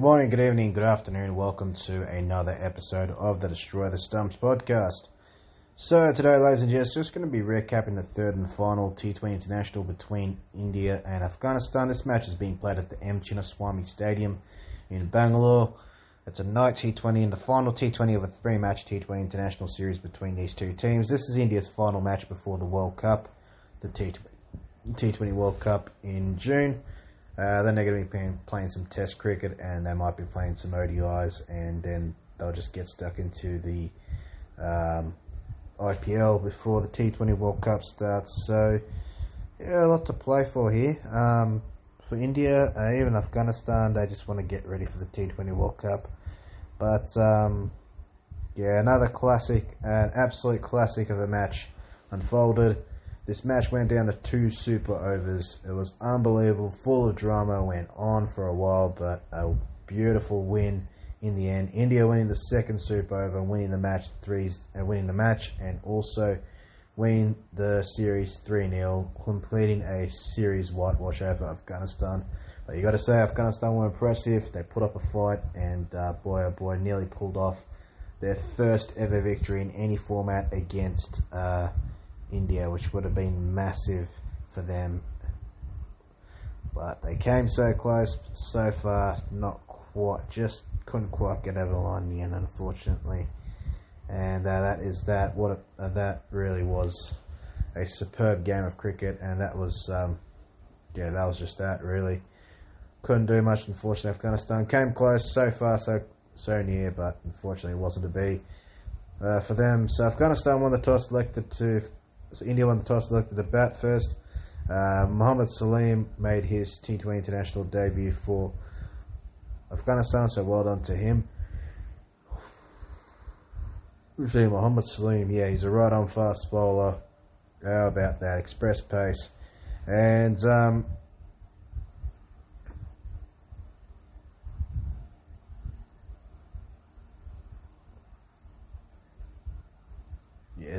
Good morning, good evening, good afternoon. Welcome to another episode of the Destroy the Stumps podcast. So, today, ladies and gents, just going to be recapping the third and final T20 international between India and Afghanistan. This match is being played at the M. Chinnaswamy Stadium in Bangalore. It's a night T20 and the final T20 of a three match T20 international series between these two teams. This is India's final match before the World Cup, the T20, T20 World Cup in June. Uh, then they're going to be playing, some Test cricket, and they might be playing some ODIs, and then they'll just get stuck into the um, IPL before the T20 World Cup starts. So, yeah, a lot to play for here. Um, for India, uh, even Afghanistan, they just want to get ready for the T20 World Cup. But um, yeah, another classic, an absolute classic of a match unfolded. This match went down to two super overs. It was unbelievable, full of drama, went on for a while, but a beautiful win in the end. India winning the second super over, winning the match threes, and winning the match, and also winning the series 3 0, completing a series whitewash over Afghanistan. But you got to say, Afghanistan were impressive. They put up a fight, and uh, boy oh boy, nearly pulled off their first ever victory in any format against. Uh, India, which would have been massive for them. But they came so close, so far, not quite, just couldn't quite get over the line in the end, unfortunately. And uh, that is that. What uh, that really was a superb game of cricket, and that was, um, yeah, that was just that really. Couldn't do much, unfortunately. Afghanistan came close, so far, so so near, but unfortunately, it wasn't to be uh, for them. So Afghanistan won the toss, elected to so India won the toss, selected the bat first. Uh, Mohammad Salim made his T20 international debut for Afghanistan, so well done to him. See Mohammad Salim, yeah, he's a right on fast bowler. How about that? Express pace. And um,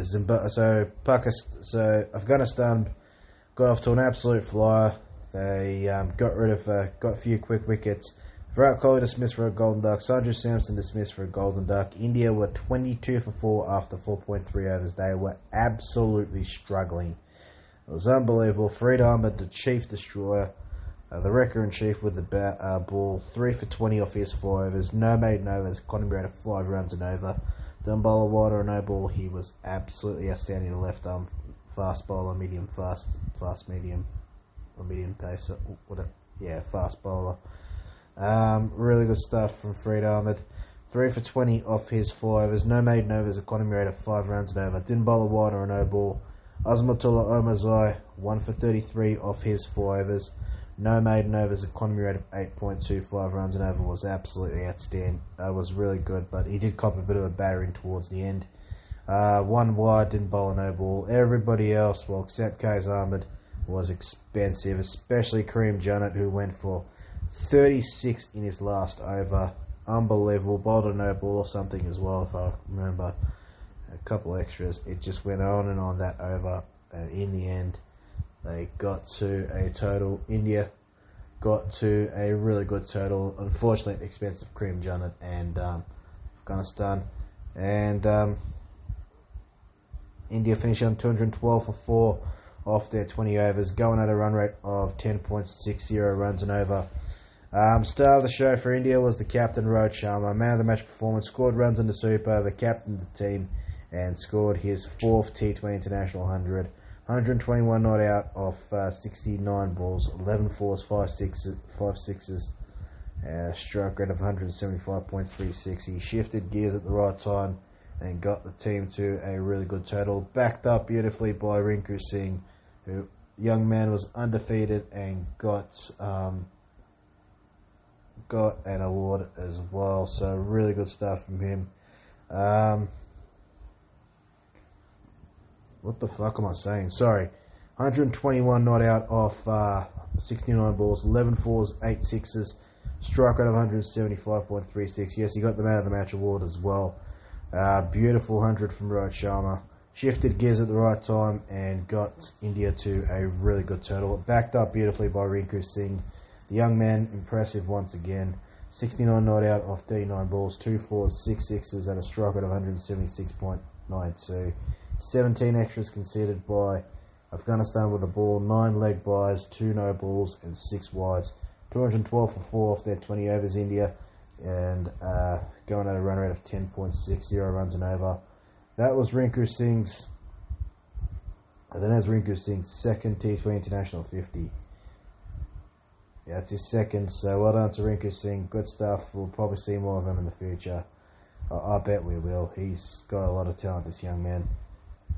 Zimbabwe, so Pakistan, so Afghanistan got off to an absolute flyer. They um, got rid of, uh, got a few quick wickets. Virat Kohli dismissed for a golden duck. Sanju Samson dismissed for a golden duck. India were 22 for 4 after 4.3 overs. They were absolutely struggling. It was unbelievable. Farid Ahmed, the chief destroyer, uh, the wrecker in chief with the uh, ball, 3 for 20 off his 4 overs. No maiden overs. Conor out of 5 runs and over. Done bowler wide or no ball, he was absolutely outstanding. Left arm fast bowler, medium fast, fast medium, or medium pace. What a yeah, fast bowler. Um, really good stuff from Farid Ahmed. Three for 20 off his four overs. No maiden overs, economy rate of five runs and over. Didn't bowl a wide or no ball. Azmatullah Omarzai, one for 33 off his four overs. No maiden overs, economy rate of 8.25 runs and over was absolutely outstanding. Uh, was really good, but he did cop a bit of a battering towards the end. Uh, one wide, didn't bowl a no ball. Everybody else, well, except Qais Ahmed, was expensive, especially Karim Janat, who went for 36 in his last over. Unbelievable. Bowled a no ball or something as well, if I remember. A couple extras. It just went on and on that over, and in the end, they got to a total. India got to a really good total. Unfortunately, expensive Karim Janat and um, Afghanistan. And um, India finished on 212 for 4 off their 20 overs, going at a run rate of 10.60 runs and over. Um, star of the show for India was the captain Rohit Sharma, man of the match performance, scored runs in the super over, captained the team, and scored his fourth T20 international 100. 121 not out of uh, 69 balls, 11 fours, 5 sixes, five sixes, uh, strike rate of 175.36. He shifted gears at the right time and got the team to a really good total. Backed up beautifully by Rinku Singh, who young man was undefeated and got um, got an award as well. So really good stuff from him. Um, what the fuck am I saying? Sorry. 121 not out off uh, 69 balls, 11 fours, 8 sixes, strike rate of 175.36. Yes, he got the man of the match award as well. Uh, beautiful 100 from Rohit Sharma. Shifted gears at the right time and got India to a really good total. Backed up beautifully by Rinku Singh. The young man, impressive once again. 69 not out off 39 balls, 2 fours, 6 sixes, and a strike rate of 176.92. 17 extras conceded by Afghanistan with the ball, 9 leg byes, 2 no balls, and 6 wides. 212 for 4 off their 20 overs, India, and uh, going at a run rate of 10.60 runs and over. That was Rinku Singh's. And then that's Rinku Singh's second T20 International 50. Yeah, it's his second, so well done to Rinku Singh. Good stuff. We'll probably see more of him in the future. I bet we will. He's got a lot of talent, this young man.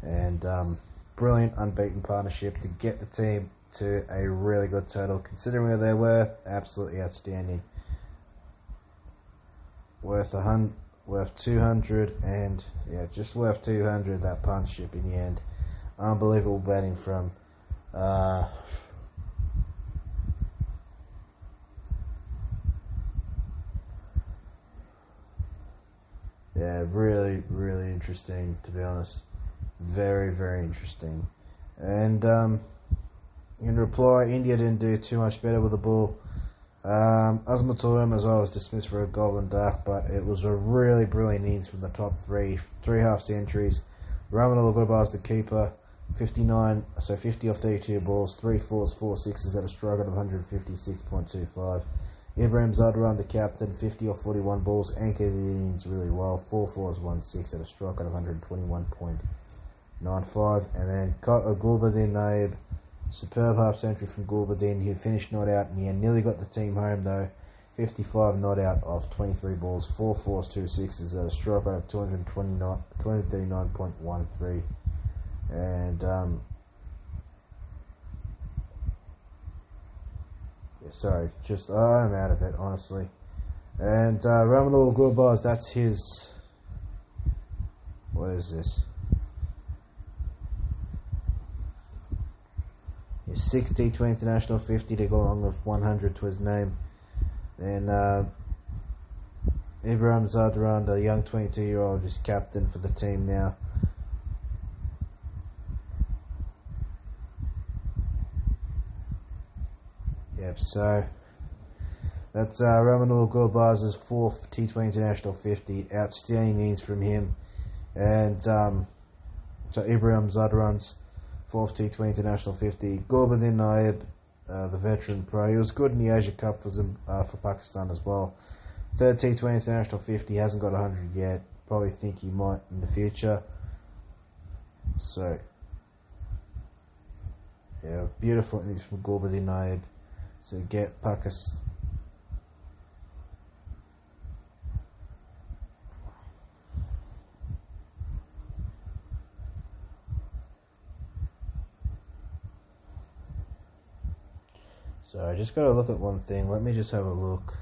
And um, brilliant, unbeaten partnership to get the team to a really good total. Considering where they were, absolutely outstanding. Worth a hundred, worth 200, and yeah, just worth 200 that partnership in the end. Unbelievable batting from uh, yeah, really, really interesting to be honest. Very, very interesting. And um, in reply, India didn't do too much better with the ball. Um, Azmaturum as well was dismissed for a golden duck, but it was a really brilliant innings from the top three, three half centuries. Raman as the keeper, 59, so 50 off 32 balls, three fours, four sixes at a strike of 156.25. Ibrahim Zadran, the captain, 50 off 41 balls, anchored the innings really well, four fours, one six at a strike of 121.5. 9-5. And then Gulbadin Naib, superb half century from Gulbadin, he finished not out and he nearly got the team home though. 55 not out off 23 balls, 4 fours, a strike rate of 239.13. And, um, yeah, sorry, just, uh, I'm out of it, honestly. And uh, Ramanul that's his. What is this? 60 to international 50 to go along with 100 to his name. Then uh, Ibrahim Zadran, the young 22 year old, is captain for the team now. Yep, so that's uh, Rahmanullah Gurbaz's fourth T20 International 50. Outstanding innings from him. And um, so Ibrahim Zadran's fourth T20 International 50. Gulbuddin Naib, uh, the veteran pro. He was good in the Asia Cup for, Zim, uh, for Pakistan as well. Third T20 International 50. Hasn't got 100 yet. Probably think he might in the future. So, yeah, beautiful innings from Gulbuddin Naib. So get Pakistan. So I just got to look at one thing. Let me just have a look.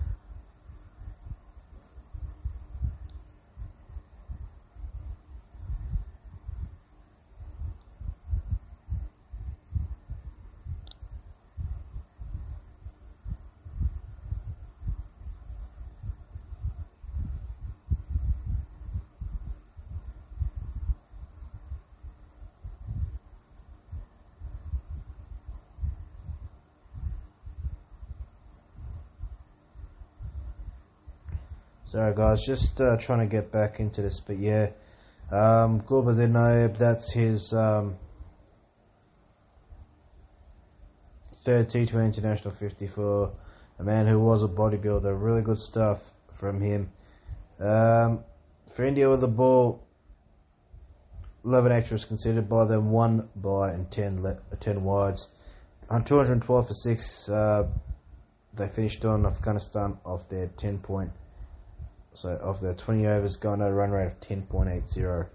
Sorry, guys, just uh, trying to get back into this, but yeah, um, Gulbuddin Naib, that's his um, third T20 International 54. A man who was a bodybuilder, really good stuff from him. Um, for India with the ball, 11 extras considered by them, 1 by and 10, le- 10 wides. On 212 for 6, uh, they finished on Afghanistan off their 10 point so of the 20 overs, got a run rate of 10.80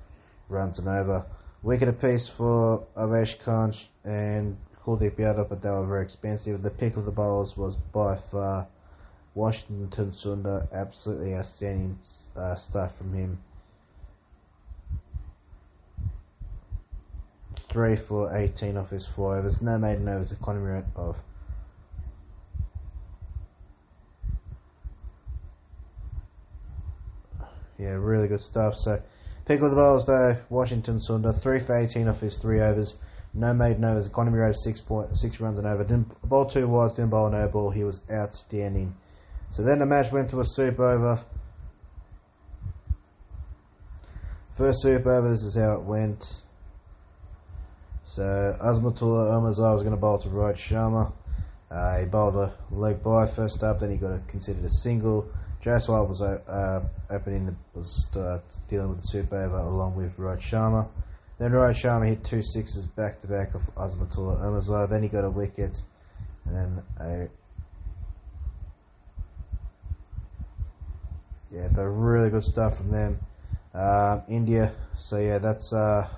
runs and over. Wicket apiece for Avesh Khan and Kuldeep Yadav, but they were very expensive. The pick of the bowlers was by far Washington Sundar. Absolutely outstanding uh, stuff from him. Three for 18 off his four overs. No maiden overs, economy rate of yeah, really good stuff. So, pick with the bowlers though. Washington Sundar, three for eighteen off his three overs. No maiden overs. Economy rate of six point six runs and over. Didn't bowl two wides. Didn't bowl no ball. He was outstanding. So then the match went to a super over. First super over, this is how it went. So Azmatullah Omarzai was going to bowl to Rohit Sharma. Uh, he bowled a leg by first up, then he got a, considered a single. Jaiswal was uh, opening the, was uh, dealing with the super over along with Rohit Sharma. Then Rohit Sharma hit two sixes back to back off Azmatullah Omarzai. Then he got a wicket, and then a yeah, but really good stuff from them. Um, India, so yeah, that's uh,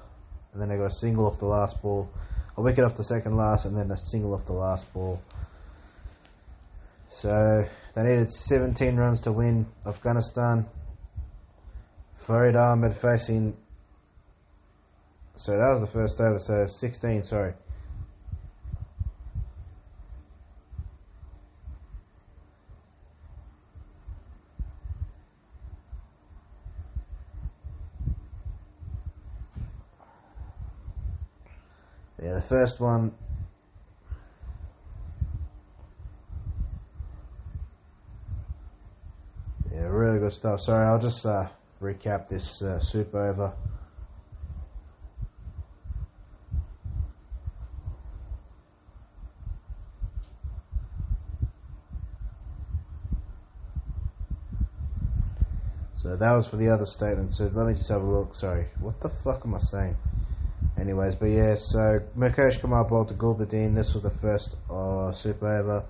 and then they got a single off the last ball, a wicket off the second last, and then a single off the last ball. So they needed 17 runs to win Afghanistan. Farid Ahmed facing. So that was the first over. So 16, sorry. Yeah, the first one. Yeah, really good stuff. Sorry, I'll just uh, recap this uh, super over. So that was for the other statement. So let me just have a look. Sorry, what the fuck am I saying? Anyways, but yeah, so Mukesh Kumar bowled to Gulbuddin. This was the first uh, super over,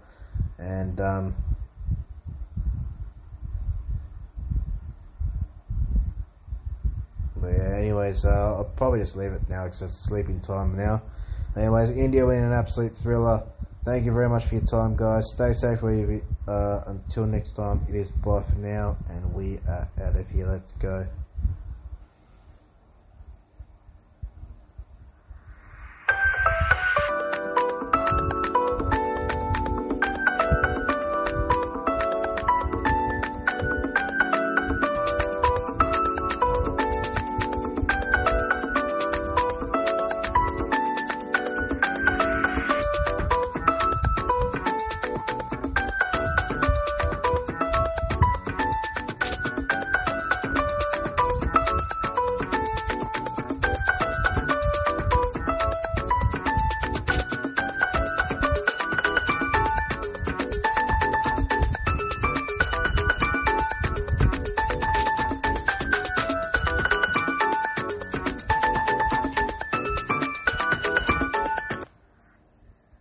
and um, but yeah. Anyways, uh, I'll probably just leave it now because it's sleeping time now. Anyways, India winning an absolute thriller. Thank you very much for your time, guys. Stay safe where you be. Uh, until next time, it is bye for now, and we are out of here. Let's go.